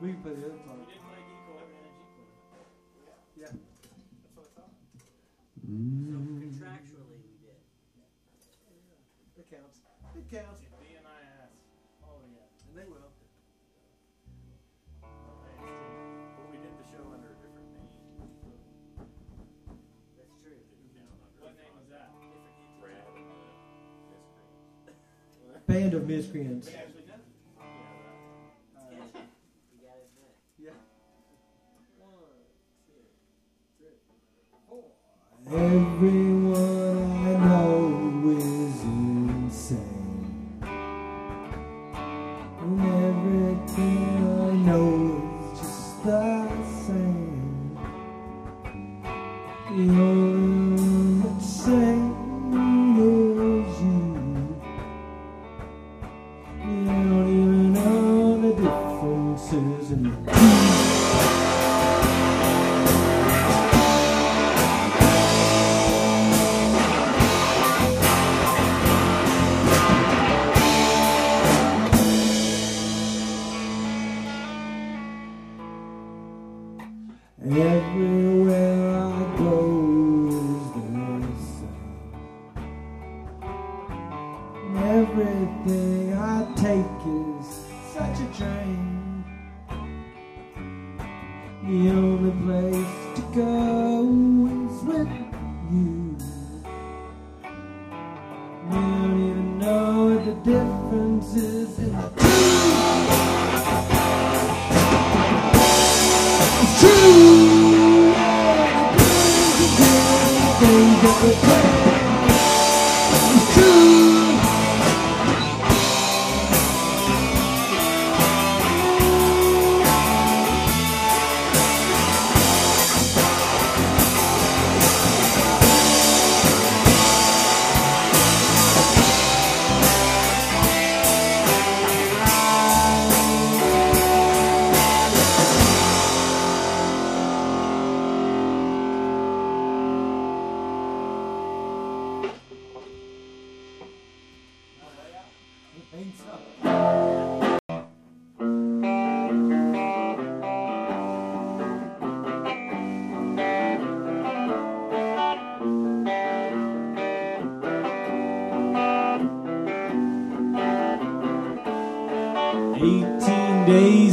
We can play the other We part. didn't play D chord and a G chord. Yeah. That's what I thought. So contractually, we did. It counts. It counts. B and I S. Oh yeah. And they will. But we did the show under a different name. That's true. Didn't count under What name was that? Different Brad uh, entity. the Band of miscreants.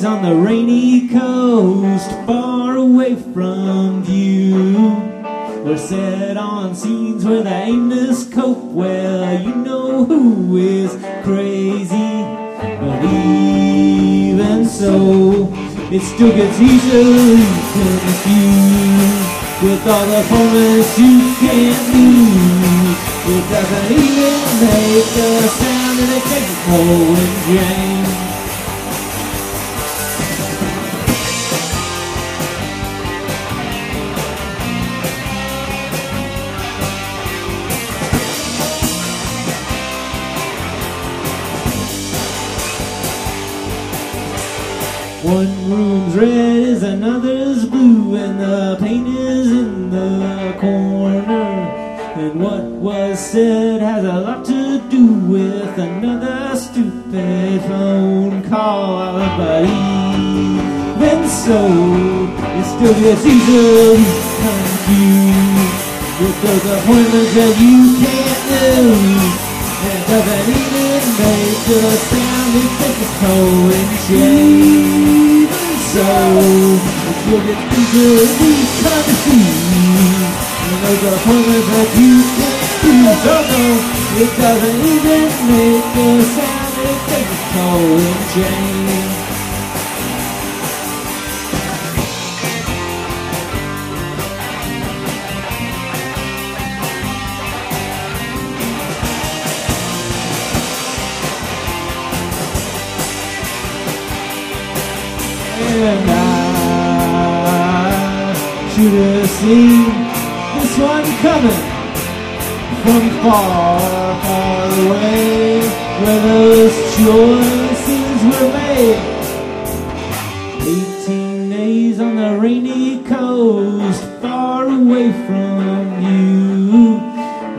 On the rainy coast, far away from view. We're set on scenes where the aimless cope. Well, you know who is crazy, but even so, it still gets easily confused with all the formats you can't lose. It doesn't even make a sound, and it takes a and James. And what was said has a lot to do with another stupid phone call. But even so, it still gets easily confused with those appointments that you can't lose. It doesn't even make a sound, it takes a toe and. So, it will get easily confused. And those appointments that you can't do, so no, it doesn't even make a sound, it takes a toe and shave. And I should have seen coming from far, far away, where those choices were made. Eighteen days on the rainy coast, far away from you.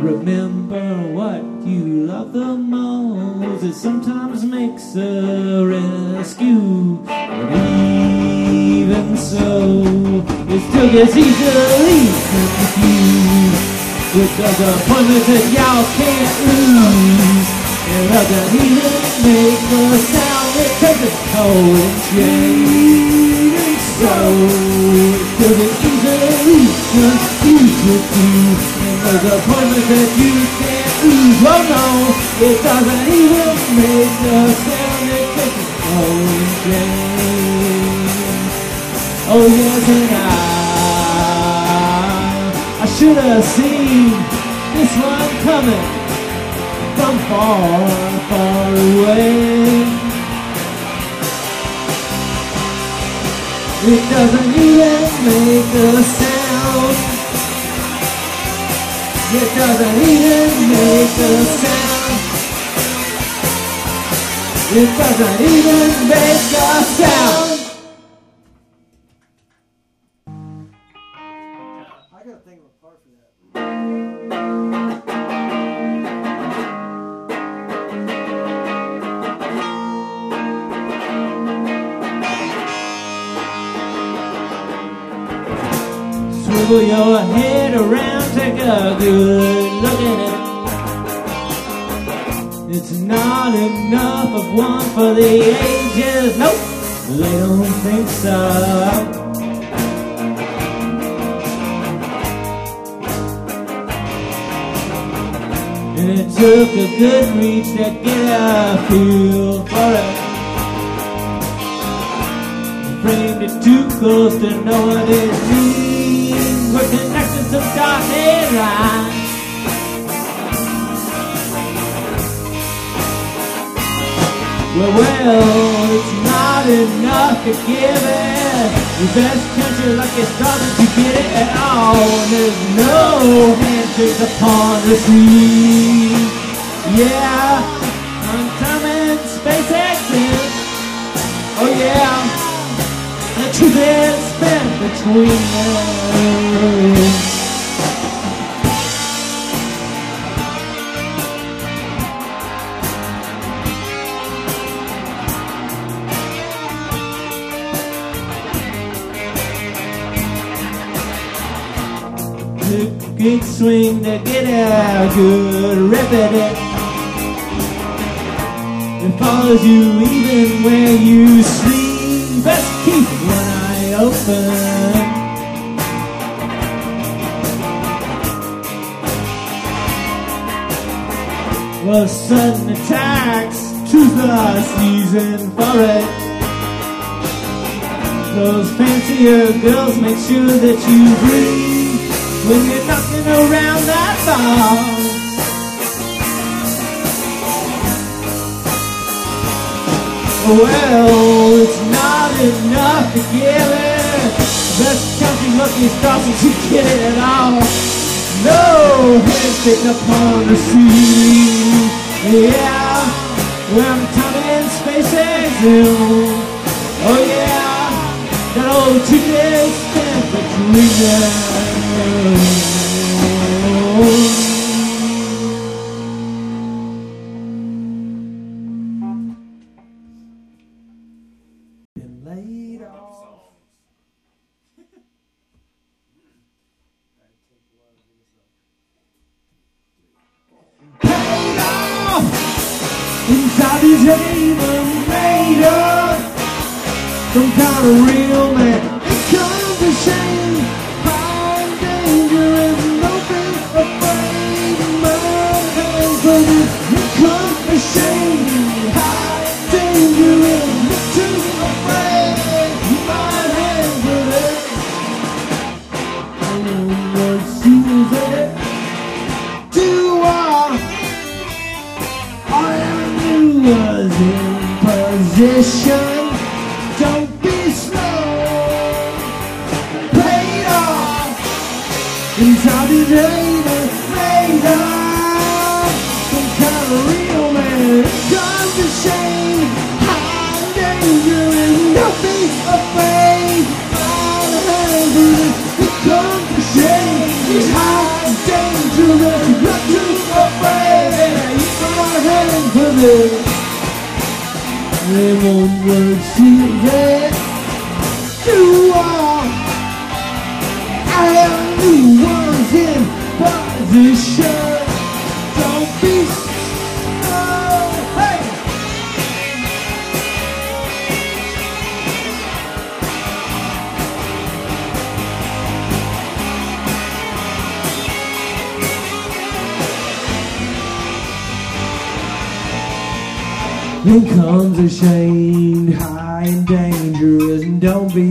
Remember what you love the most. It sometimes makes a rescue. But even so, it still gets easily confused with those appointments that y'all can't lose. And love doesn't even make the sound it takes a toll and change. So it gets easily confused with you. And those appointments that you can't lose. Oh no, it doesn't even make the sound it takes a toll and change. Oh yes, and I should have seen this one coming from far, far away. It doesn't even make a sound. It doesn't even make a sound. It doesn't even make a sound. Gotta think of a part for that. Swivel your head around, take a good look at it. It's not enough of one for the ages. Nope, they don't think so. And it took a good reach to get a feel for it. Framed it too close to know what it means. We're connected to dotted lines. Well, well, it's not enough to give it. Your best chance you're lucky starting you get it at all. And there's no handshakes upon the sea. Yeah, on time and space exit. Oh yeah, the truth is spent between us. Swing to get a good rip at it. It follows you even where you sleep. Best keep one eye open. Well, sudden attacks, choose the season for it. Those fancier girls make sure that you breathe when you're knocking around that bar. Well, it's not enough to give it. Best country lucky stars to get it at all. No handshake upon the sea. Yeah, time and space exist. Oh yeah, that old days stand between us. Been They won't work, see that you are. Anyone's in position. Comes a shame, high and dangerous, and don't be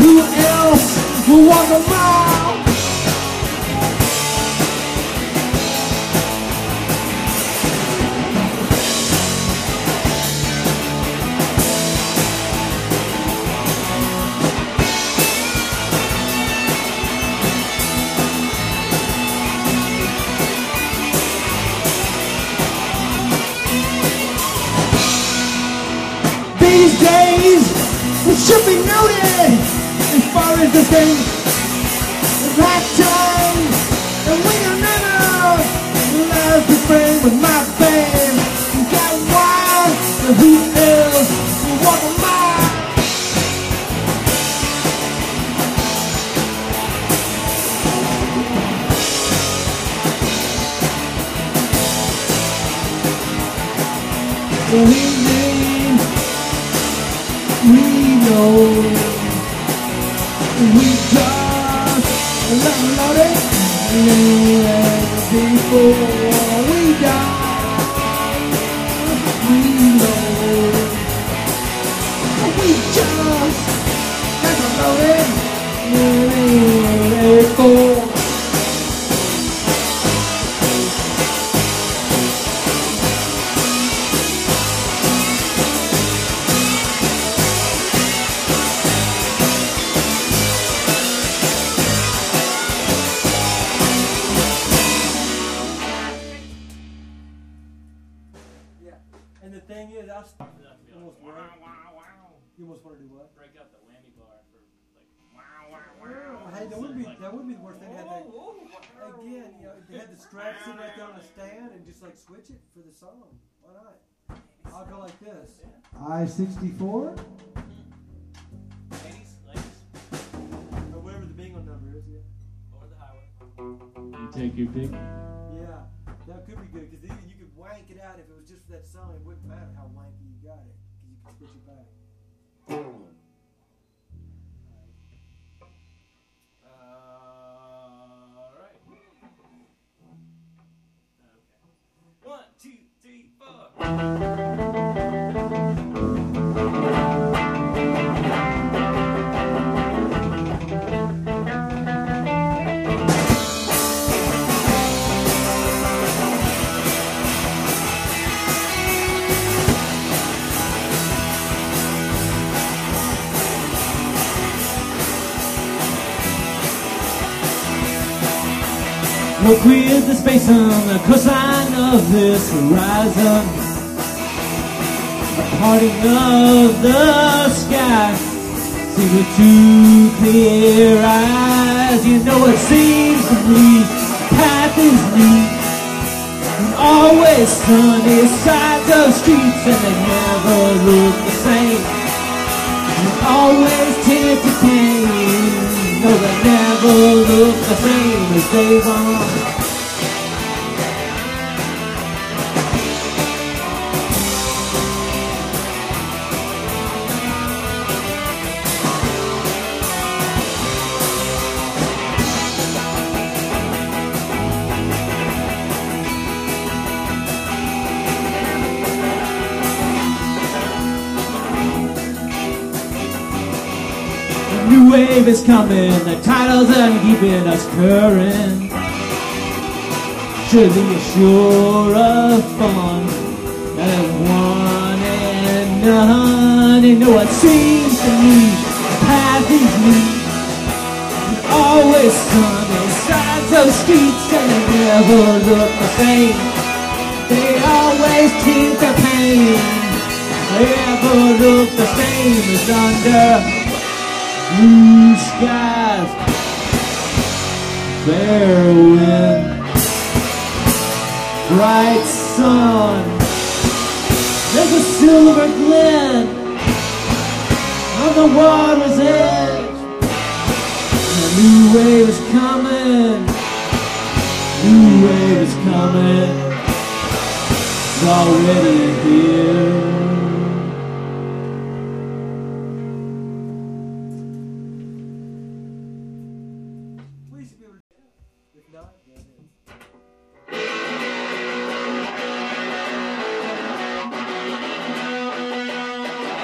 who else will want the the thing. That time, and we are never last to friend with my band. They had the strap sitting right there on the stand and just like switch it for the song. Why not? I'll go like this. I sixty four Ladies, ladies, or whatever the bingo number is. Yeah. over the highway. You take your pick. Yeah, that could be good because then you could wank it out if it was just for that song. It wouldn't matter how wanky you got it because you could switch it back. Look with the space on the coastline of this horizon. Parting of the sky. See with two clear eyes. You know it seems to me the path is neat. And always sunny sides of streets and they never look the same. And always tend to pain. No, they never look the same as they want. New wave is coming, the titles are keeping us current. Should be sure of fun, and one and none. You know what seems to me, the path is neat. Always sunny sides of streets, and they never look the same. They always keep the pain. They never look the same as under blue skies, fair wind, bright sun. There's a silver glint on the water's edge. A new wave is coming. New wave is coming. It's already here.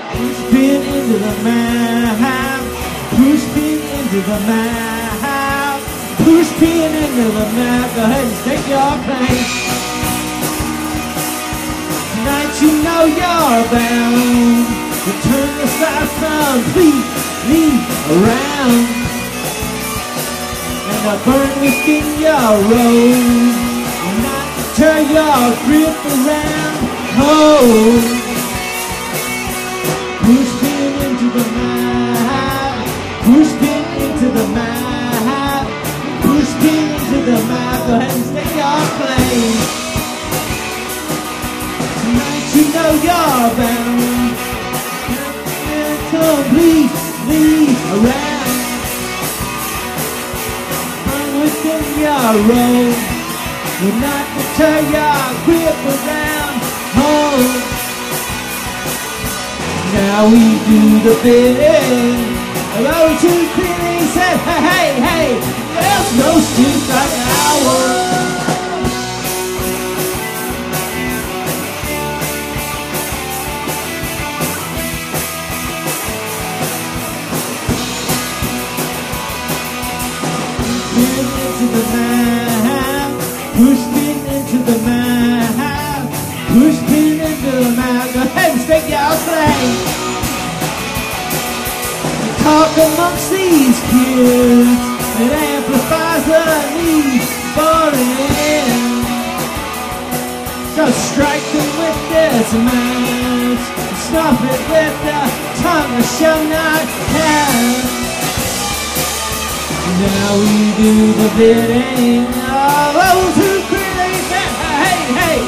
Push pin into the map. Push pin into the map. Push pin into the map. Go ahead and stake your claim. Tonight you know you're bound to turn the south completely around. And I burn within your road. And not to turn your grip around. Oh. Push pin into the map. Push pin into the map. Push pin into the map. Go ahead and stake your claim. Tonight you know you're bound. And completely around. Burn within your road. Will not deter your grip around. Oh. Now we do the bidding. Of those who clearly said, hey, hey, hey, there's no street like ours. Pin into the map, amongst these kids, it amplifies the need for it. So strike them with this match, snuff it with the tongue that shall not pass. Now we do the bidding of those who clearly said, hey, hey,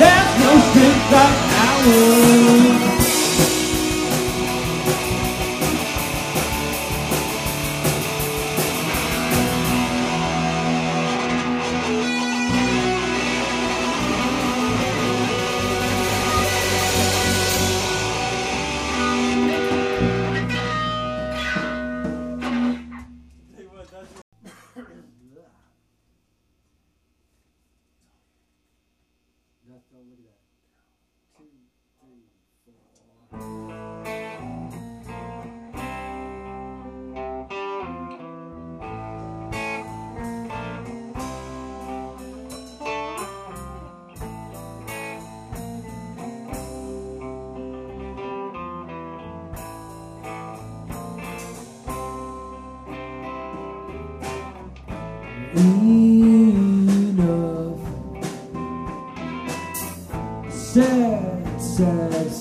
there's no strength like ours.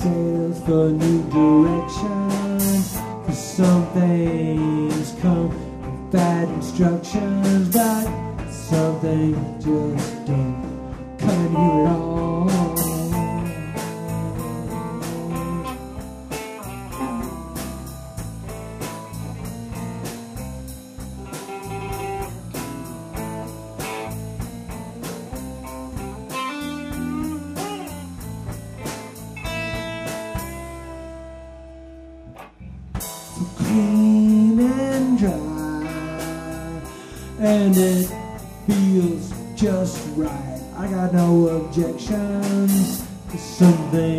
tales for new day?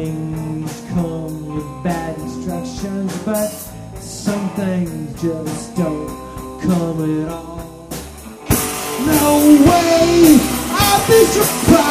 things come with bad instructions, but some things just don't come at all. No way, I'll be surprised.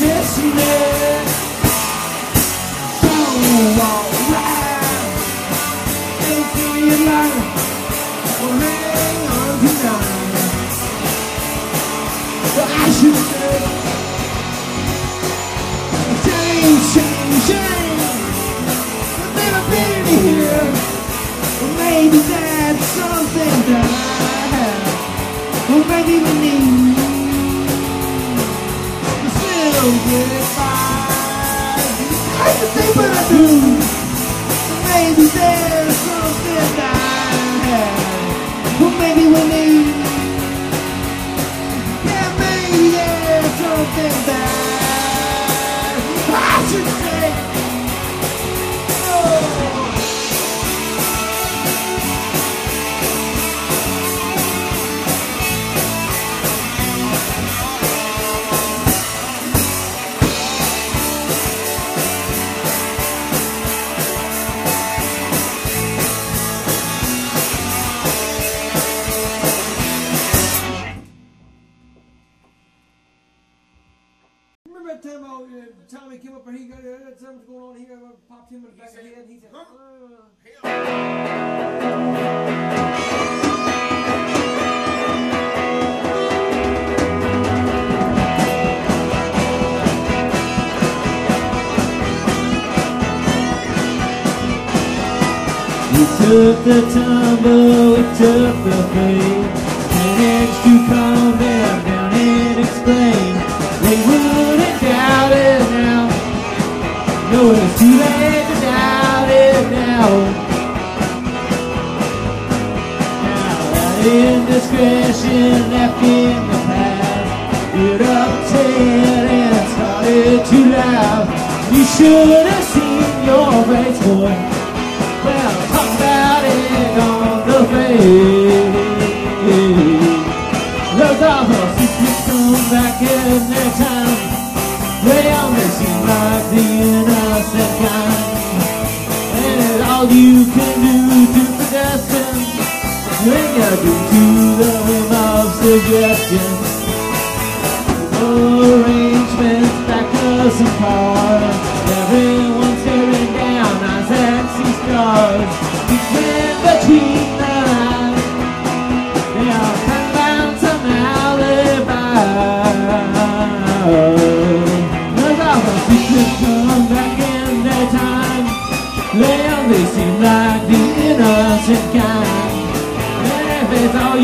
miss you. Indiscretion left in the past. It upset and started to laugh. You should have seen your face, boy. Well, talk about it on the face. Those awful secrets come back in their time. They only seem like the innocent kind. And all you can do. When you're the whim of suggestion. Arrangements back us apart. Everyone's staring down our sexy stars. Between between the lines, they are found some alibi. Those awful secrets come back in their time. They only seem like the innocent kind.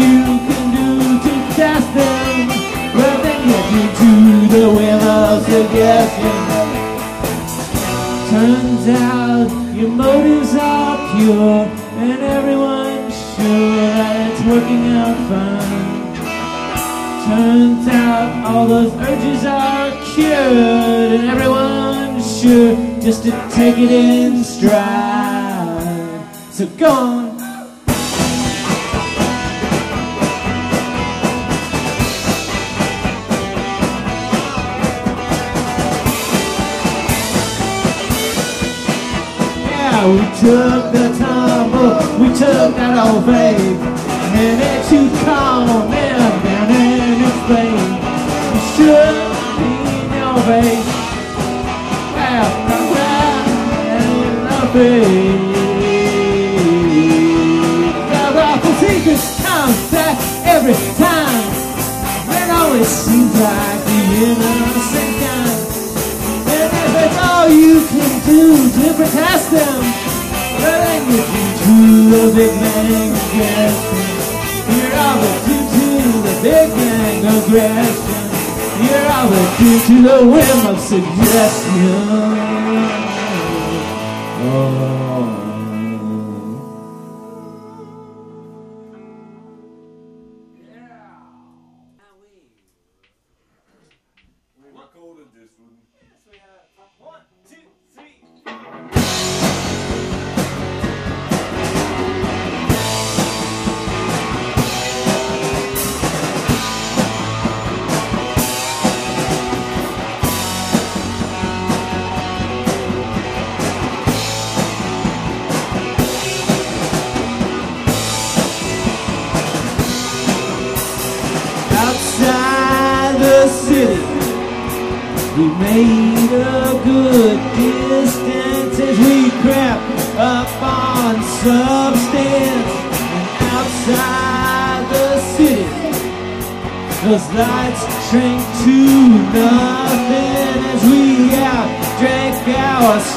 You can do to test them, well then you're due to the whim of suggestion. Turns out your motives are pure, and everyone's sure that it's working out fine. Turns out all those urges are cured, and everyone's sure just to take it in stride. So go on. Yeah, we took the tumble, we took that old faith, and it to calm them down and explain. You should be in your face. Down and in the face. The awful secrets come back every time. It always seems like the innocent you can do to protest them, then you're due to the Big Bang aggression. You're all always due to the Big Bang aggression. You're all always due to the whim of suggestion.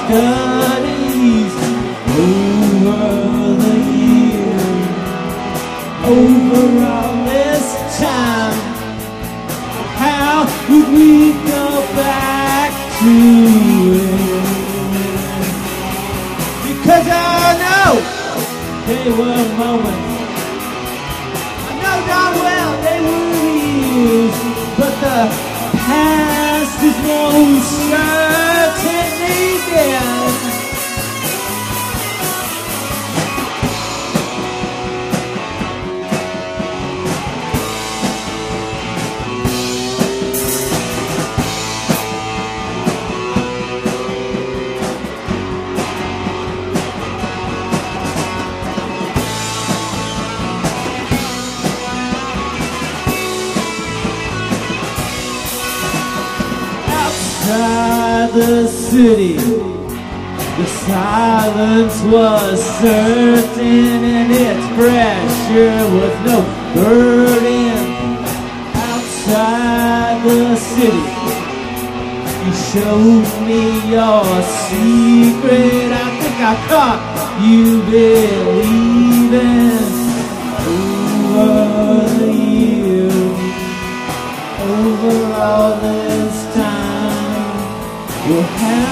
Studies over the years over all this time. How would we go back to it? Because I know they were moments. I know darn well they were but the past is dead. inside the city. The silence was certain and its pressure was no burden outside the city. You showed me your secret. I think I caught you believing over years, over all this time. Well, how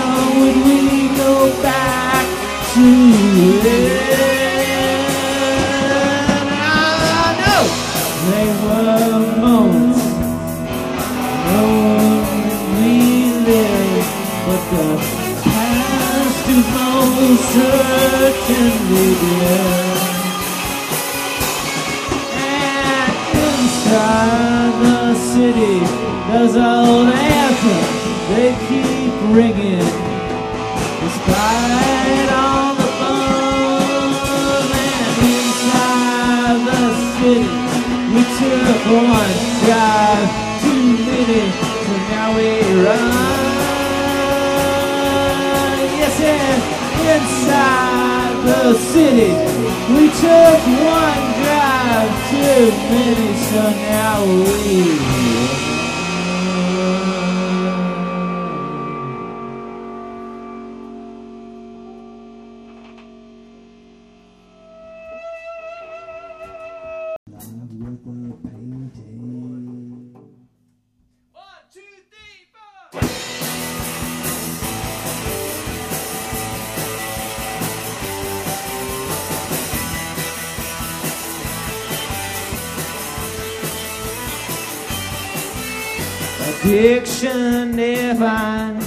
Addiction divine,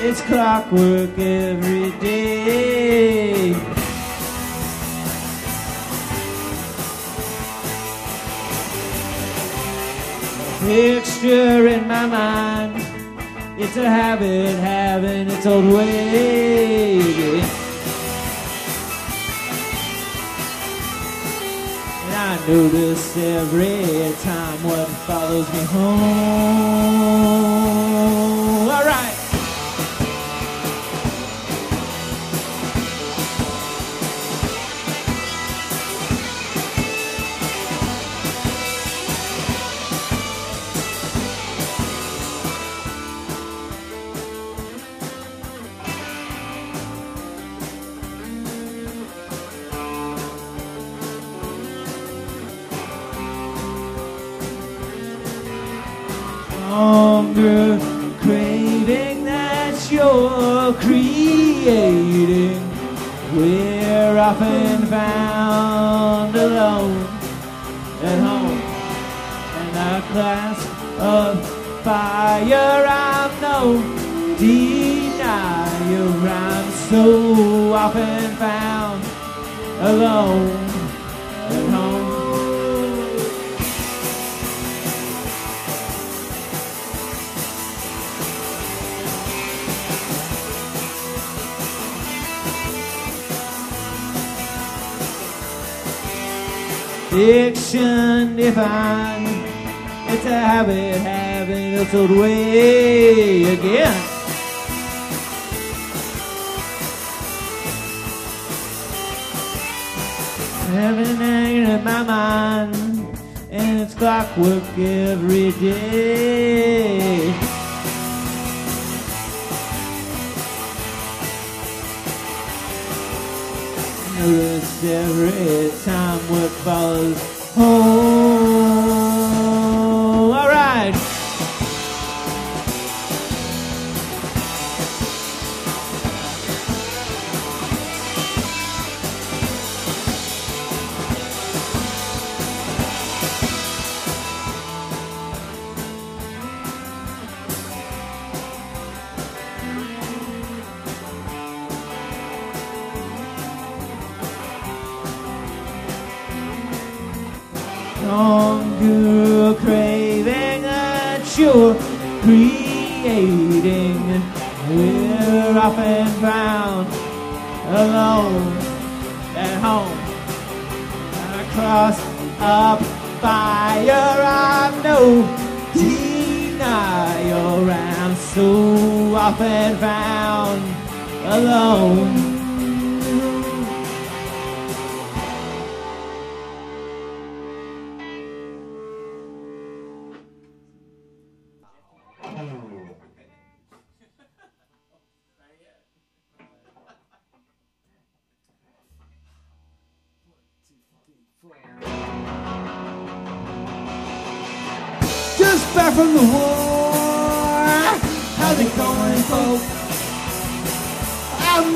it's clockwork every day. Picture in my mind, it's a habit having its old way. I notice every time what follows me home. All right. We're often found alone at home. And a clasp of fire, I'm no denier. I'm so often found alone Diction divine, it's a habit having its old way again. Having anger in my mind, and it's clockwork every day. Notice every time what follows home. Oh.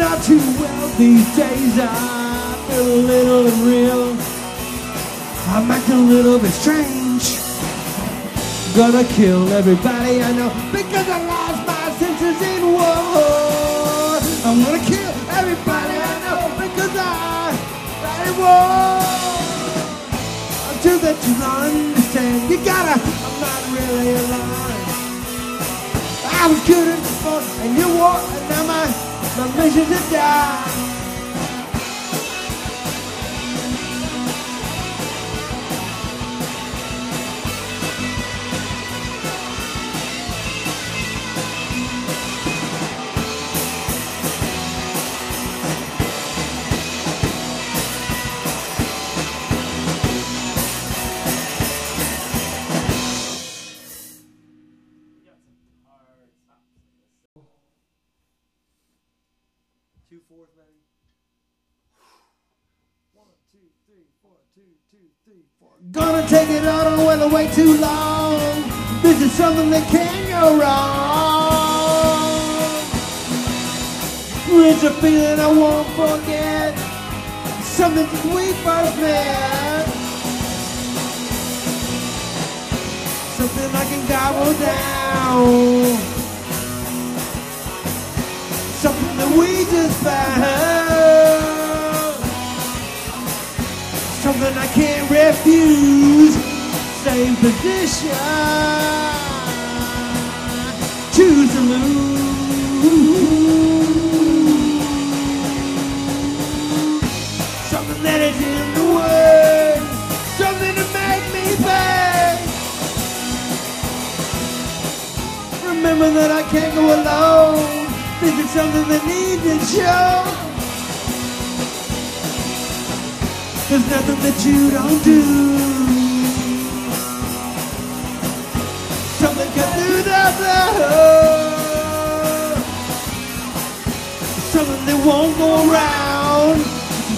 Not too well these days. I feel a little unreal. I'm acting a little bit strange. Gonna kill everybody I know because I lost my senses in war. I'm gonna kill everybody I know because I died in war until that you understand. You gotta, I'm not really alive. I was good at the fun and you war, and now my, my mission's to die. Gonna take it out on weather way too long. This is something that can go wrong. It's a feeling I won't forget. Something that we first met. Something I can gobble down. Something that we just found. Something I can't refuse. Same position. Choose to lose. Something that is in the way. Something to make me pay. Remember that I can't go alone. This is something that needs to show. There's nothing that you don't do. Something can do nothing. Something that won't go around.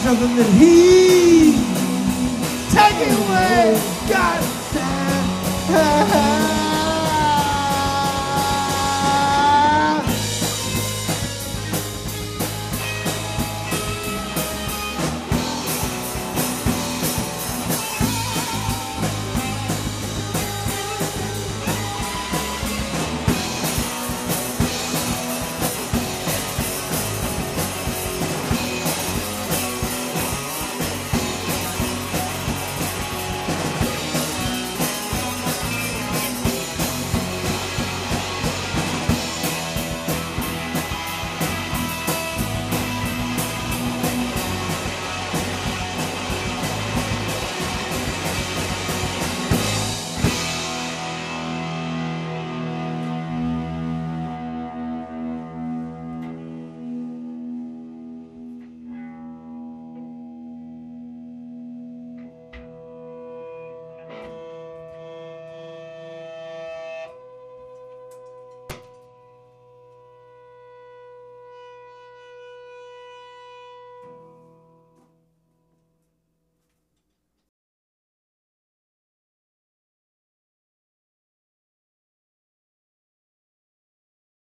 Something that he take away. God.